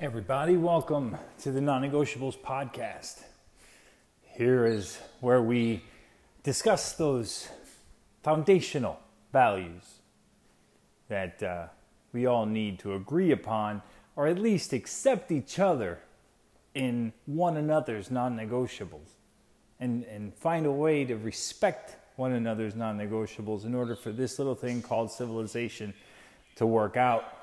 Everybody, welcome to the Non Negotiables podcast. Here is where we discuss those foundational values that uh, we all need to agree upon, or at least accept each other in one another's non negotiables, and, and find a way to respect one another's non negotiables in order for this little thing called civilization to work out.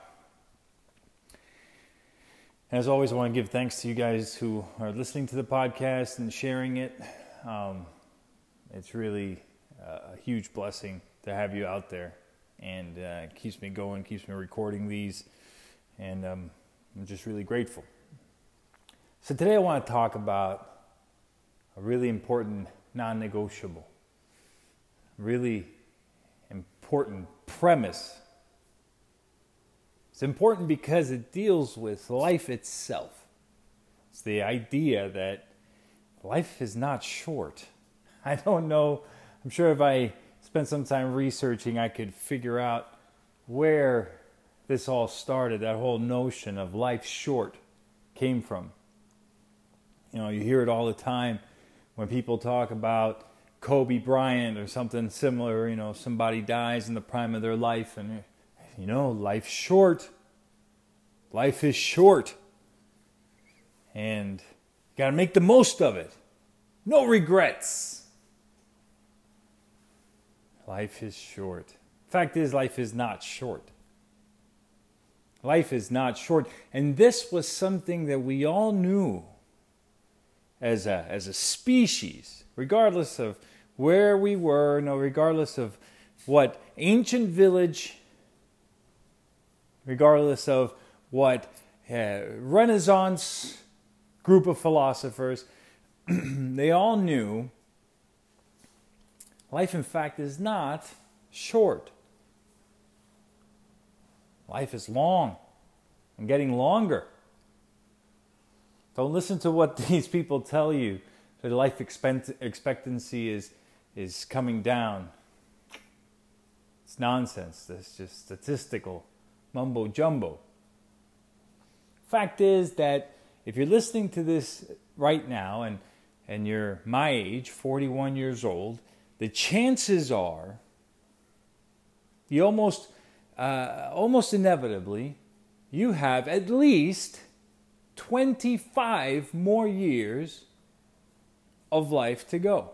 As always, I want to give thanks to you guys who are listening to the podcast and sharing it. Um, it's really a huge blessing to have you out there, and uh, keeps me going, keeps me recording these, and um, I'm just really grateful. So today, I want to talk about a really important non-negotiable, really important premise it's important because it deals with life itself. It's the idea that life is not short. I don't know, I'm sure if I spent some time researching, I could figure out where this all started, that whole notion of life short came from. You know, you hear it all the time when people talk about Kobe Bryant or something similar, you know, somebody dies in the prime of their life and you know, life's short. Life is short. And you got to make the most of it. No regrets. Life is short. Fact is, life is not short. Life is not short. And this was something that we all knew as a, as a species, regardless of where we were, no, regardless of what ancient village regardless of what uh, Renaissance group of philosophers, they all knew life, in fact, is not short. Life is long and getting longer. Don't listen to what these people tell you that life expectancy is, is coming down. It's nonsense. That's just statistical mumbo jumbo. Fact is that if you're listening to this right now and, and you're my age, 41 years old, the chances are you almost, uh, almost inevitably, you have at least 25 more years of life to go.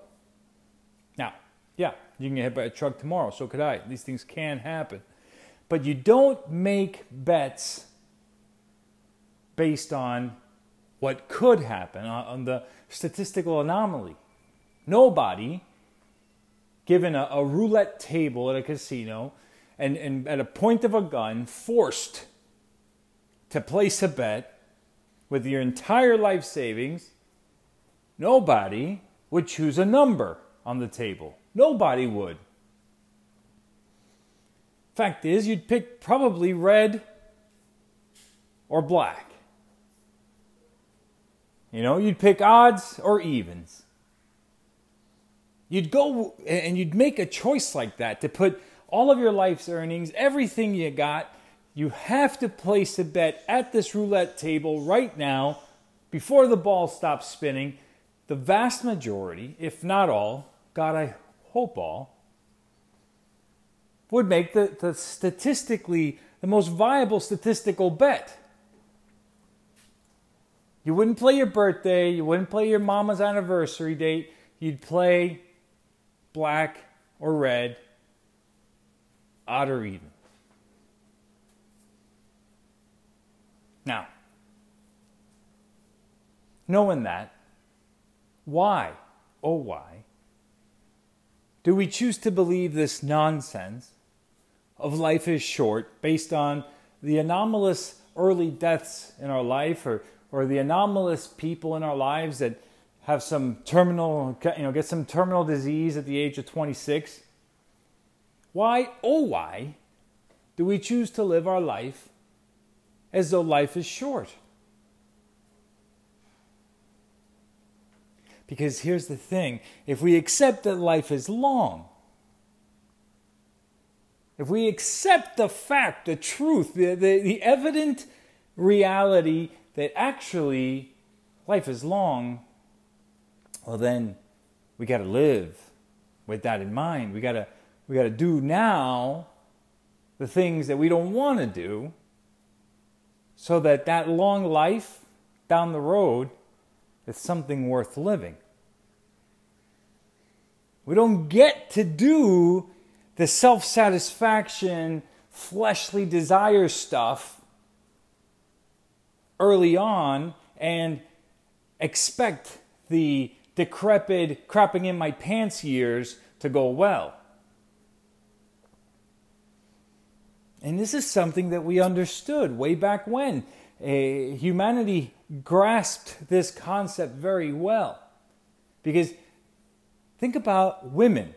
Now, yeah, you can get hit by a truck tomorrow, so could I. These things can happen. But you don't make bets based on what could happen, on the statistical anomaly. Nobody, given a, a roulette table at a casino and, and at a point of a gun, forced to place a bet with your entire life savings, nobody would choose a number on the table. Nobody would. Fact is, you'd pick probably red or black. You know, you'd pick odds or evens. You'd go and you'd make a choice like that to put all of your life's earnings, everything you got, you have to place a bet at this roulette table right now before the ball stops spinning. The vast majority, if not all, God, I hope all, would make the, the statistically the most viable statistical bet. You wouldn't play your birthday, you wouldn't play your mama's anniversary date, you'd play black or red, odd or even. Now, knowing that, why, oh why, do we choose to believe this nonsense of life is short based on the anomalous early deaths in our life or, or the anomalous people in our lives that have some terminal, you know, get some terminal disease at the age of 26? Why, oh, why do we choose to live our life as though life is short? Because here's the thing if we accept that life is long, if we accept the fact, the truth, the, the, the evident reality that actually life is long, well, then we got to live with that in mind. We got to we got to do now the things that we don't want to do so that that long life down the road is something worth living. We don't get to do the self satisfaction, fleshly desire stuff early on and expect the decrepit, crapping in my pants years to go well. And this is something that we understood way back when. Uh, humanity grasped this concept very well. Because think about women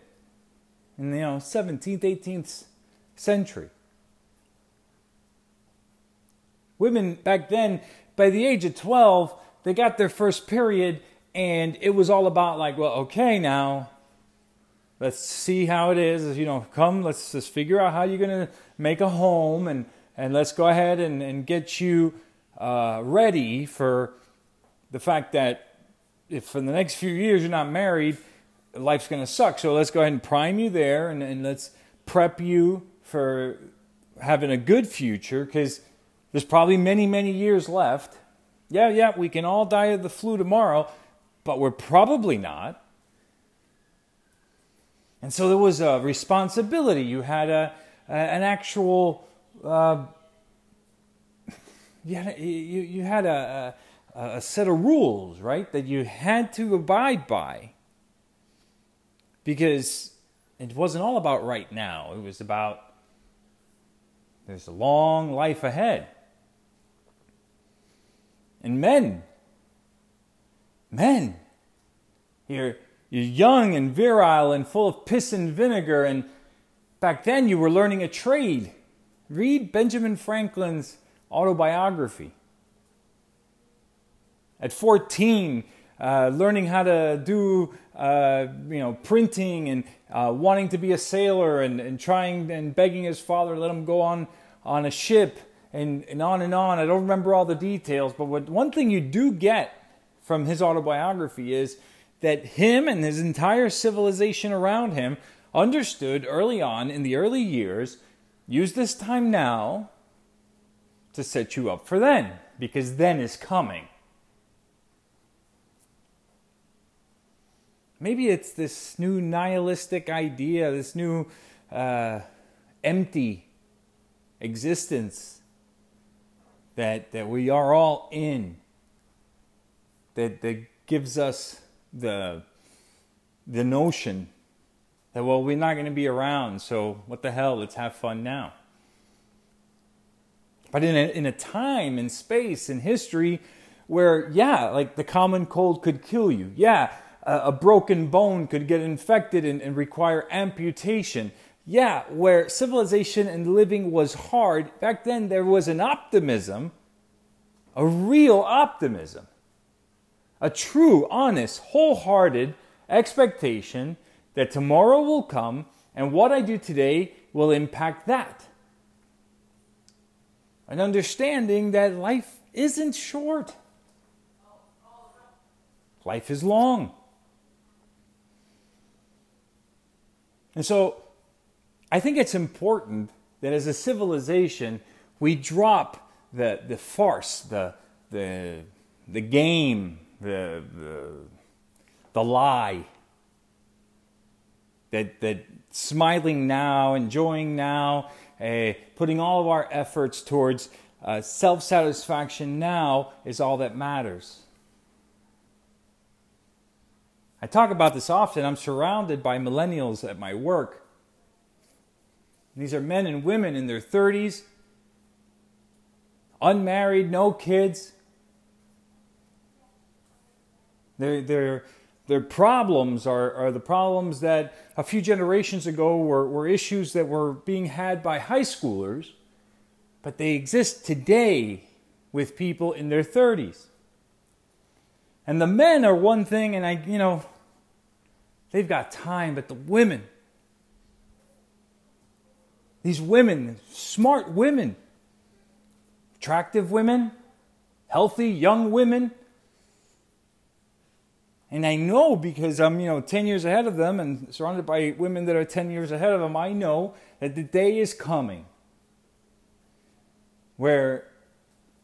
in the you know, 17th, 18th century. Women back then, by the age of 12, they got their first period, and it was all about, like, well, okay, now let's see how it is. You know, come, let's just figure out how you're going to make a home, and, and let's go ahead and, and get you uh, ready for the fact that if in the next few years you're not married, life's going to suck. So let's go ahead and prime you there, and, and let's prep you for having a good future because there's probably many, many years left. Yeah, yeah, we can all die of the flu tomorrow, but we're probably not. And so there was a responsibility. You had a, a an actual, uh, you had, a, you, you had a, a, a set of rules, right, that you had to abide by. Because it wasn't all about right now, it was about there's a long life ahead. And men, men, you're you're young and virile and full of piss and vinegar, and back then you were learning a trade. Read Benjamin Franklin's autobiography. At 14, uh, learning how to do uh, you know printing and uh, wanting to be a sailor and, and trying and begging his father let him go on on a ship and, and on and on. I don't remember all the details, but what, one thing you do get from his autobiography is that him and his entire civilization around him understood early on in the early years use this time now to set you up for then, because then is coming. Maybe it's this new nihilistic idea, this new uh, empty existence that, that we are all in, that, that gives us the the notion that well we're not going to be around so what the hell let's have fun now. But in a, in a time and space in history where yeah like the common cold could kill you. Yeah a, broken bone could get infected and, and require amputation yeah where civilization and living was hard back then there was an optimism a real optimism a true, honest, wholehearted expectation that tomorrow will come and what I do today will impact that. An understanding that life isn't short, life is long. And so I think it's important that as a civilization, we drop the, the farce, the, the, the game, the, the, the lie that, that smiling now, enjoying now, uh, putting all of our efforts towards uh, self satisfaction now is all that matters. I talk about this often. I'm surrounded by millennials at my work. These are men and women in their 30s, unmarried, no kids, their, their, their problems are, are the problems that a few generations ago were, were issues that were being had by high schoolers, but they exist today with people in their 30s. And the men are one thing, and I, you know, they've got time, but the women, these women, smart women, attractive women, healthy young women. And I know because I'm, you know, 10 years ahead of them and surrounded by women that are 10 years ahead of them, I know that the day is coming where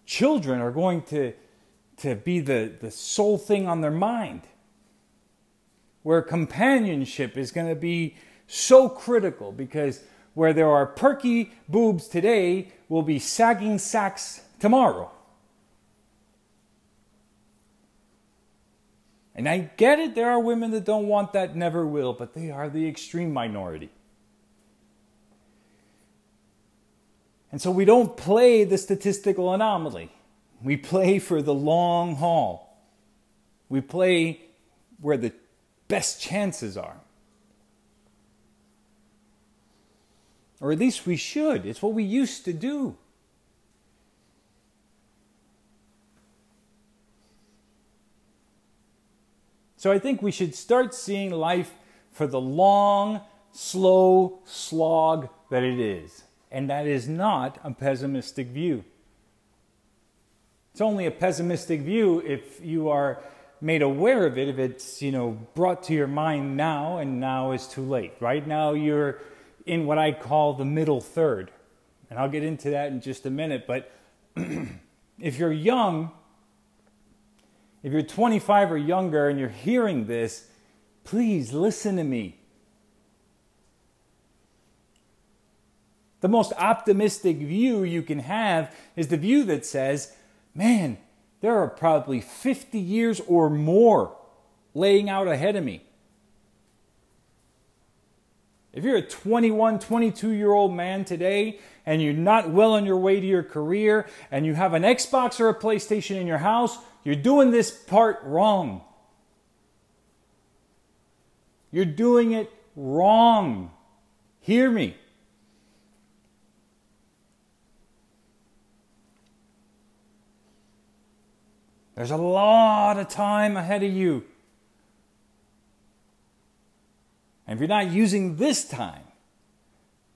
children are going to, to be the, the sole thing on their mind, where companionship is going to be so critical because where there are perky boobs today will be sagging sacks tomorrow. And I get it, there are women that don't want that, never will, but they are the extreme minority. And so we don't play the statistical anomaly. We play for the long haul. We play where the best chances are. Or at least we should. It's what we used to do. So I think we should start seeing life for the long, slow slog that it is. And that is not a pessimistic view. It's only a pessimistic view if you are made aware of it, if it's, you know, brought to your mind now and now is too late. Right now you're in what I call the middle third. And I'll get into that in just a minute, but if you're young, if you're 25 or younger and you're hearing this, please listen to me. The most optimistic view you can have is the view that says, man, there are probably 50 years or more laying out ahead of me. If you're a 21, 22 year old man today and you're not well on your way to your career and you have an Xbox or a PlayStation in your house, you're doing this part wrong. You're doing it wrong. Hear me. There's a lot of time ahead of you. And if you're not using this time,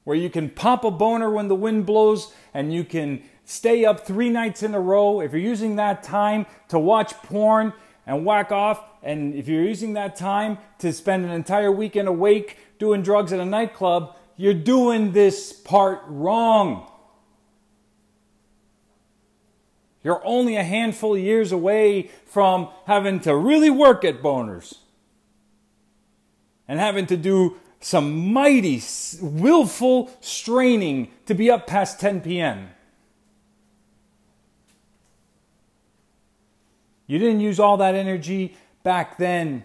where you can pop a boner when the wind blows and you can stay up three nights in a row, if you're using that time to watch porn and whack off, and if you're using that time to spend an entire weekend awake doing drugs at a nightclub, you're doing this part wrong. You're only a handful of years away from having to really work at boners and having to do some mighty, willful straining to be up past 10 p.m. You didn't use all that energy back then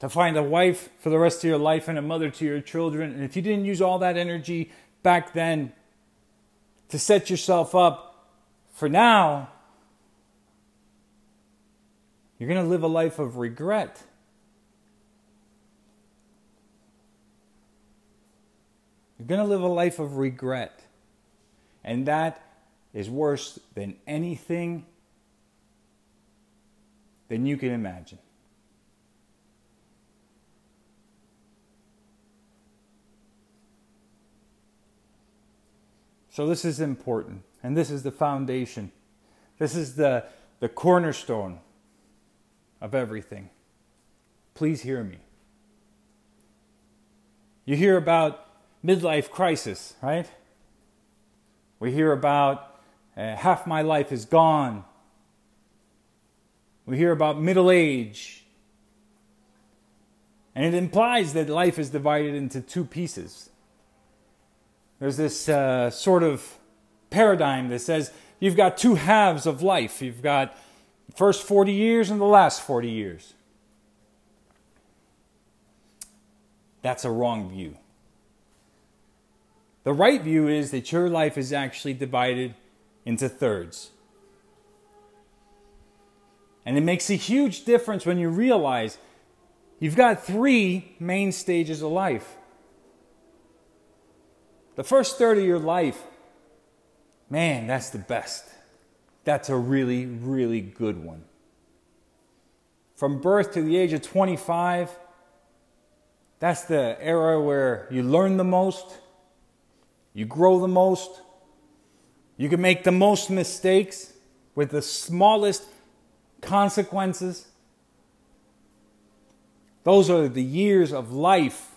to find a wife for the rest of your life and a mother to your children. And if you didn't use all that energy back then to set yourself up for now, you're going to live a life of regret. You're going to live a life of regret. And that is worse than anything than you can imagine. So, this is important. And this is the foundation. This is the, the cornerstone of everything. Please hear me. You hear about midlife crisis, right? We hear about uh, half my life is gone. We hear about middle age. And it implies that life is divided into two pieces. There's this uh, sort of paradigm that says you've got two halves of life. You've got first 40 years and the last 40 years. That's a wrong view. The right view is that your life is actually divided into thirds. And it makes a huge difference when you realize you've got three main stages of life. The first third of your life Man, that's the best. That's a really, really good one. From birth to the age of 25, that's the era where you learn the most, you grow the most, you can make the most mistakes, with the smallest consequences. Those are the years of life.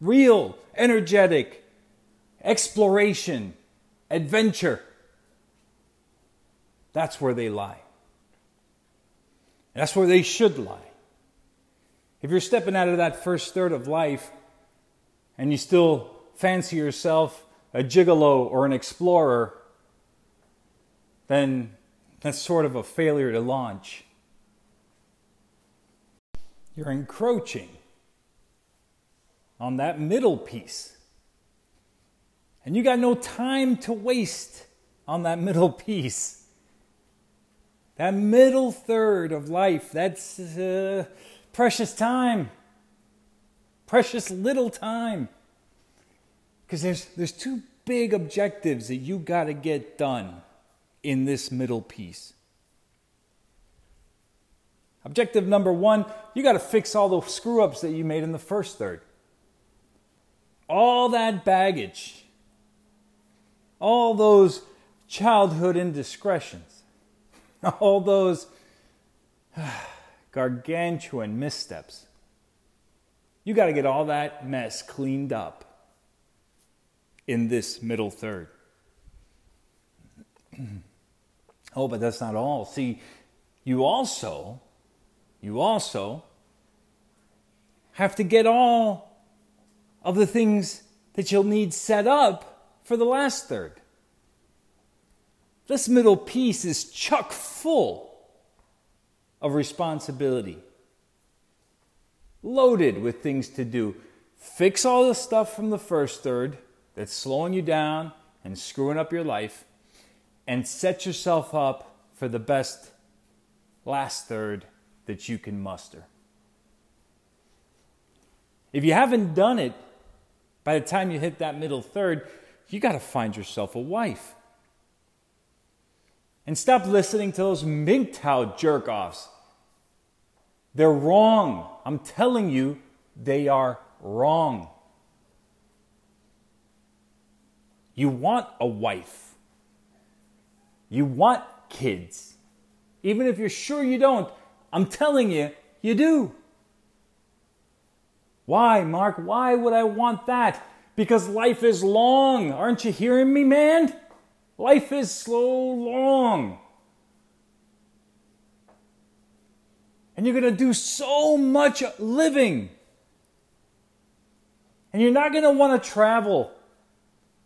Real, energetic, exploration, adventure. That's where they lie. That's where they should lie. If you're stepping out of that first third of life and you still fancy yourself a gigolo or an explorer, then that's sort of a failure to launch. You're encroaching on that middle piece. And you got no time to waste on that middle piece. That middle third of life, that's uh, precious time. Precious little time. Because there's, there's two big objectives that you got to get done in this middle piece. Objective number one you got to fix all the screw ups that you made in the first third. All that baggage, all those childhood indiscretions, all those gargantuan missteps. You got to get all that mess cleaned up in this middle third. oh, but that's not all. See, you also, you also have to get all of the things that you'll need set up for the last third. This middle piece is chuck full of responsibility, loaded with things to do. Fix all the stuff from the first third that's slowing you down and screwing up your life, and set yourself up for the best last third that you can muster. If you haven't done it by the time you hit that middle third, you got to find yourself a wife. And stop listening to those MGTOW jerk offs. They're wrong. I'm telling you, they are wrong. You want a wife. You want kids. Even if you're sure you don't, I'm telling you, you do. Why, Mark? Why would I want that? Because life is long. Aren't you hearing me, man? Life is so long. And you're going to do so much living. And you're not going to want to travel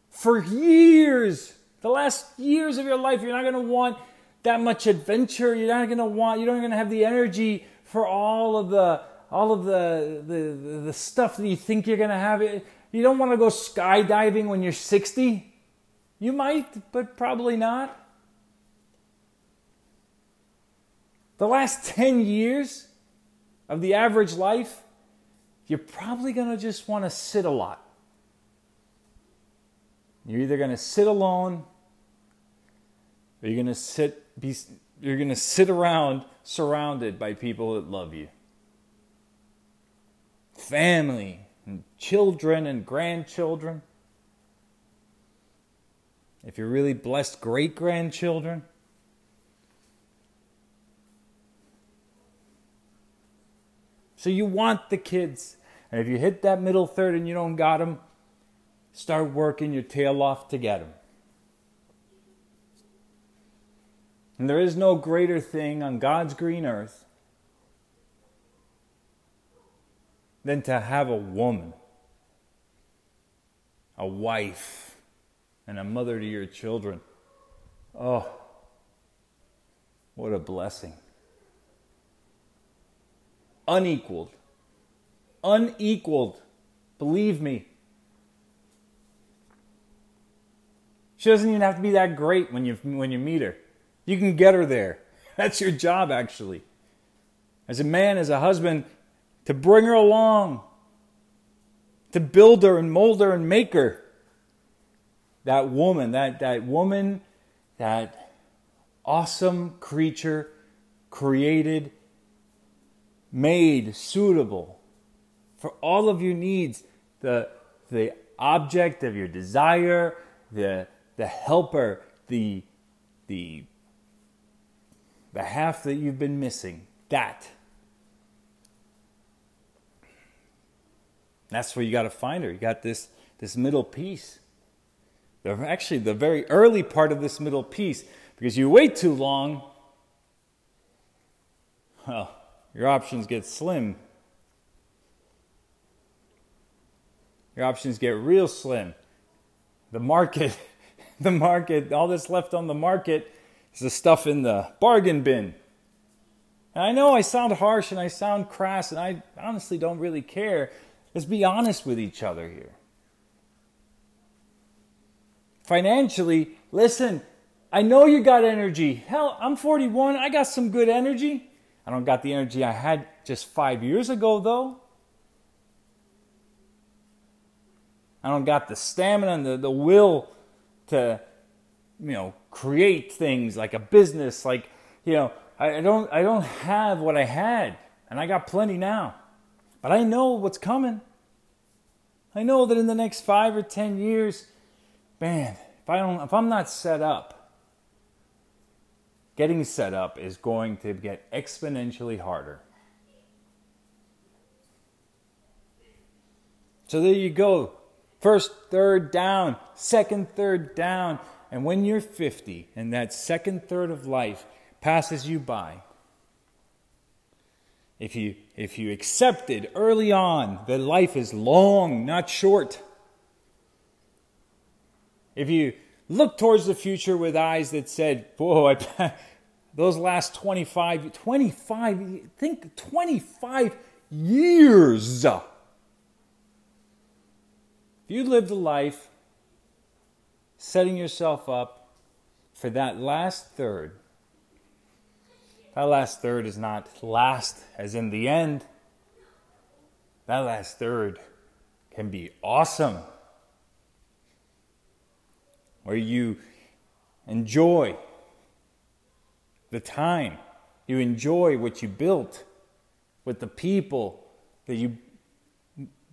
for years. The last years of your life, you're not going to want that much adventure. You're not going to want. You're not going to have the energy for all of the all of the the the stuff that you think you're going to have. You don't want to go skydiving when you're 60. You might, but probably not. The last 10 years of the average life, you're probably going to just want to sit a lot. You're either going to sit alone or you're going to sit be you're going to sit around surrounded by people that love you. Family and children and grandchildren. If you're really blessed great grandchildren, So you want the kids. And if you hit that middle third and you don't got them, Start working your tail off to get them. And there is no greater thing on God's green earth than to have a woman, a wife, and a mother to your children. Oh, what a blessing. Unequaled. Unequaled. Believe me. She doesn't even have to be that great when you when you meet her. You can get her there. That's your job actually. As a man, as a husband, to bring her along, to build her and mold her and make her. That woman, that, that woman, that awesome creature created, made suitable for all of your needs. The, the object of your desire, the the helper, the, the the half that you've been missing. That. That's where you got to find her. You got this this middle piece. Actually, the very early part of this middle piece, because you wait too long, well, your options get slim. Your options get real slim. The market, the market, all that's left on the market is the stuff in the bargain bin. And I know I sound harsh and I sound crass, and I honestly don't really care. Let's be honest with each other here. Financially, listen, I know you got energy. Hell, I'm 41. I got some good energy. I don't got the energy I had just five years ago, though. I don't got the stamina and the, the will to, you know, create things like a business. Like, you know, I, I don't I don't have what I had, and I got plenty now. But I know what's coming. I know that in the next five or ten years, man, if I don't if I'm not set up, getting set up is going to get exponentially harder. So there you go. First third down, second third down. And when you're 50 and that second third of life passes you by, if you, if you accepted early on that life is long, not short, if you look towards the future with eyes that said, boy, those last 25, 25, think 25 years. If you lived a life setting yourself up for that last third, that last third is not last as in the end. That last third can be awesome where you enjoy the time, you enjoy what you built with the people that you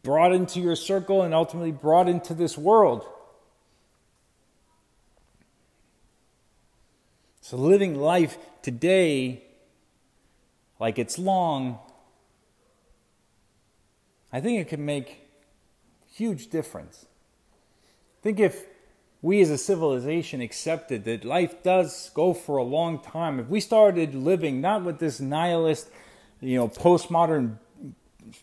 brought into your circle and ultimately brought into this world. So, living life today like it's long, I think it can make huge difference. Think if we as a civilization accepted that life does go for a long time. If we started living not with this nihilist, you know, postmodern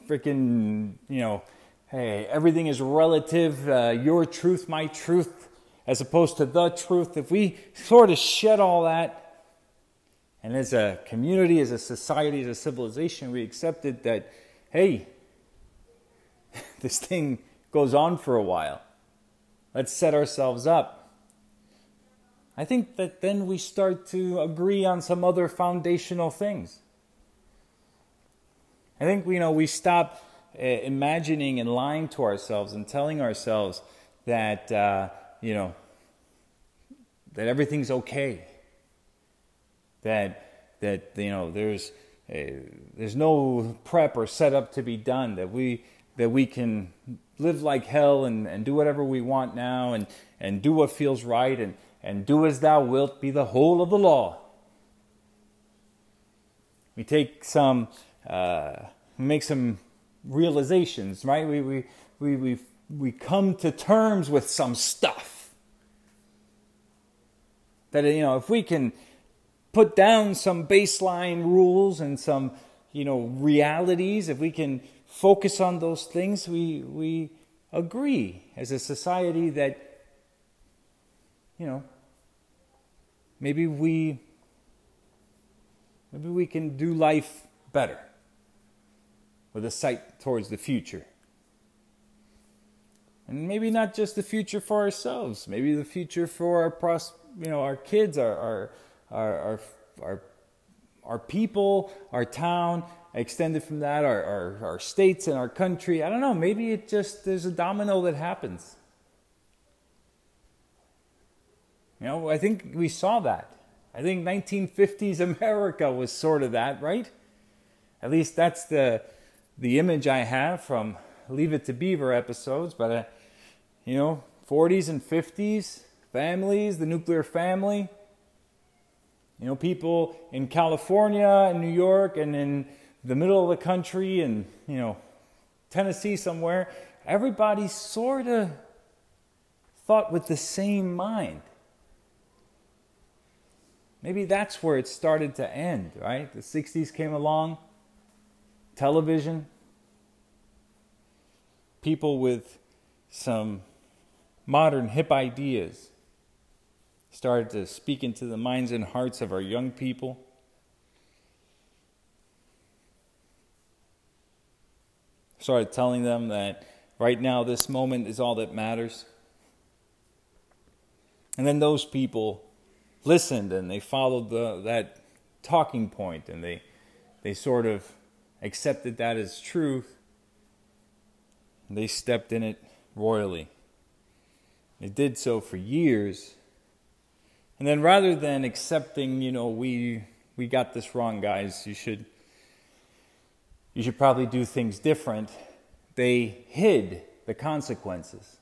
freaking, you know, hey, everything is relative, uh, your truth, my truth, as opposed to the truth, if we sort of shed all that, and as a community, as a society, as a civilization, we accepted that, hey, this thing goes on for a while Let's set ourselves up. I think that then we start to agree on some other foundational things. I think you know we stop uh, imagining and lying to ourselves and telling ourselves that uh, you know that everything's okay. That that you know there's a, there's no prep or setup to be done. That we that we can live like hell and, and do whatever we want now and, and do what feels right and, and do as thou wilt be the whole of the law. We take some, uh, make some realizations, right? We, we, we, we, we come to terms with some stuff. That, you know, if we can put down some baseline rules and some, you know, realities, if we can focus on those things, we, we agree as a society that, you know, maybe we, maybe we can do life better with a sight towards the future. And maybe not just the future for ourselves, maybe the future for our pros, you know, our kids, our, our, our, our, our, our people, our town, extended from that, our, our, our states and our country. I don't know, maybe it just, there's a domino that happens. You know, I think we saw that. I think 1950s America was sort of that, right? At least that's the the image I have from Leave It to Beaver episodes. But uh, you know, 40s and 50s families, the nuclear family, You know, people in California and New York and in the middle of the country and, you know, Tennessee somewhere, everybody sort of thought with the same mind. Maybe that's where it started to end, right? The 60s came along, television, people with some modern hip ideas started to speak into the minds and hearts of our young people. Started telling them that right now, this moment is all that matters. And then those people listened and they followed the, that talking point and they, they sort of accepted that as truth. They stepped in it royally. They did so for years and then rather than accepting, you know, we we got this wrong, guys, you should you should probably do things different, they hid the consequences.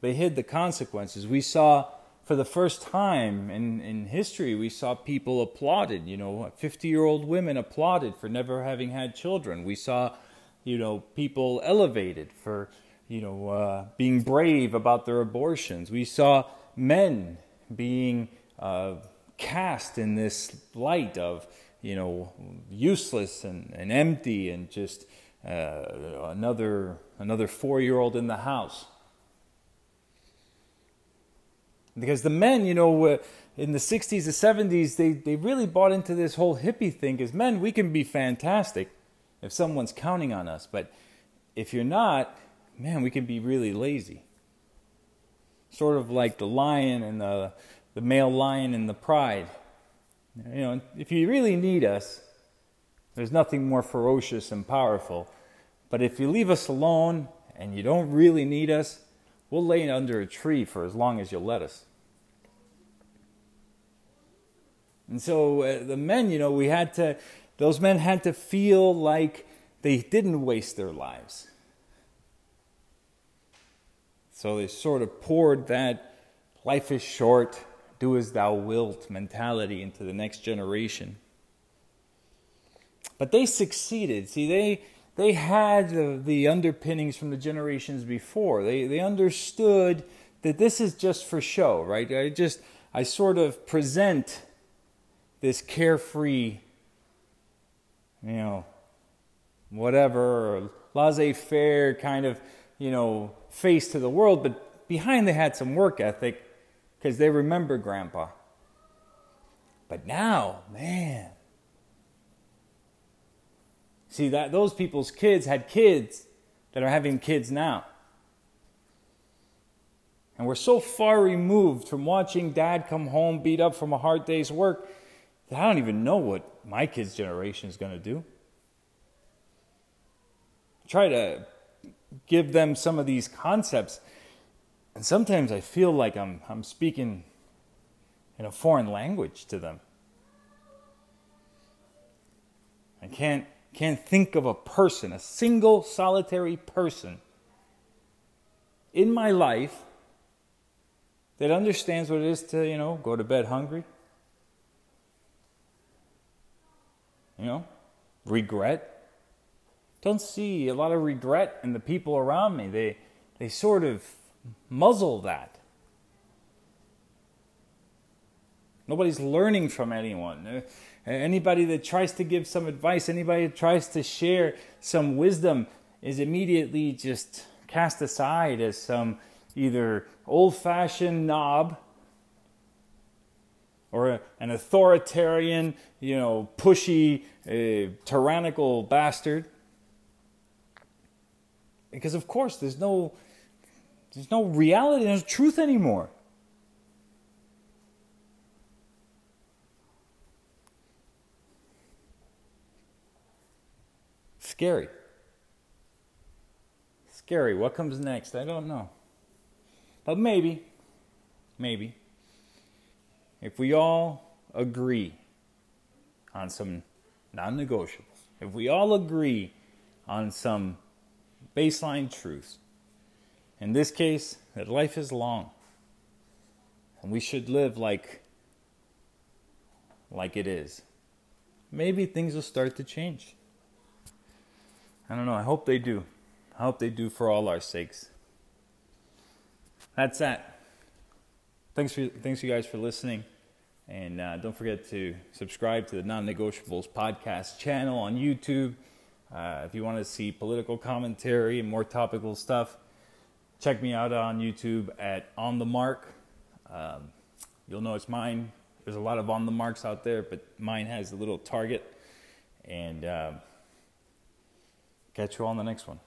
They hid the consequences. We saw for the first time in, in history, we saw people applauded. You know, 50 year old women applauded for never having had children. We saw, you know, people elevated for, you know, uh, being brave about their abortions. We saw men being uh, cast in this light of, you know, useless and, and empty and just uh, another, another four year old in the house. Because the men, you know, in the 60s and 70s, they, they really bought into this whole hippie thing. Because men, we can be fantastic if someone's counting on us. But if you're not, man, we can be really lazy sort of like the lion and the, the male lion and the pride. You know, if you really need us, there's nothing more ferocious and powerful. But if you leave us alone and you don't really need us, we'll lay under a tree for as long as you'll let us. And so uh, the men, you know, we had to, those men had to feel like they didn't waste their lives. So they sort of poured that life is short, do as thou wilt mentality into the next generation. But they succeeded. See, they they had the, the underpinnings from the generations before. They they understood that this is just for show, right? I just I sort of present this carefree, you know, whatever, laissez faire kind of, you know, face to the world, but behind they had some work ethic because they remember grandpa. But now, man. See that those people's kids had kids that are having kids now. And we're so far removed from watching dad come home beat up from a hard day's work that I don't even know what my kids' generation is going to do. Try to give them some of these concepts. And sometimes I feel like I'm, I'm speaking in a foreign language to them. I can't, can't think of a person, a single solitary person in my life that understands what it is to, you know, go to bed hungry. You know, regret don't see a lot of regret in the people around me. They, they sort of muzzle that. Nobody's learning from anyone. Uh, anybody that tries to give some advice, anybody that tries to share some wisdom is immediately just cast aside as some either old fashioned knob or an authoritarian, you know, pushy, uh, tyrannical bastard because of course there's no there's no reality, there's no truth anymore. Scary. Scary. What comes next? I don't know. But maybe, maybe, if we all agree on some non negotiables, if we all agree on some baseline truths. In this case, that life is long. And we should live like like it is, maybe things will start to change. I don't know. I hope they do. I hope they do for all our sakes. That's that. Thanks for thanks you guys for listening, and uh, don't forget to subscribe to the Non-Negotiables podcast channel on YouTube. Uh, if you want to see political commentary and more topical stuff, check me out on YouTube at On the Mark. Um, you'll know it's mine. There's a lot of On the Marks out there, but mine has a little target. And uh, catch you all on the next one.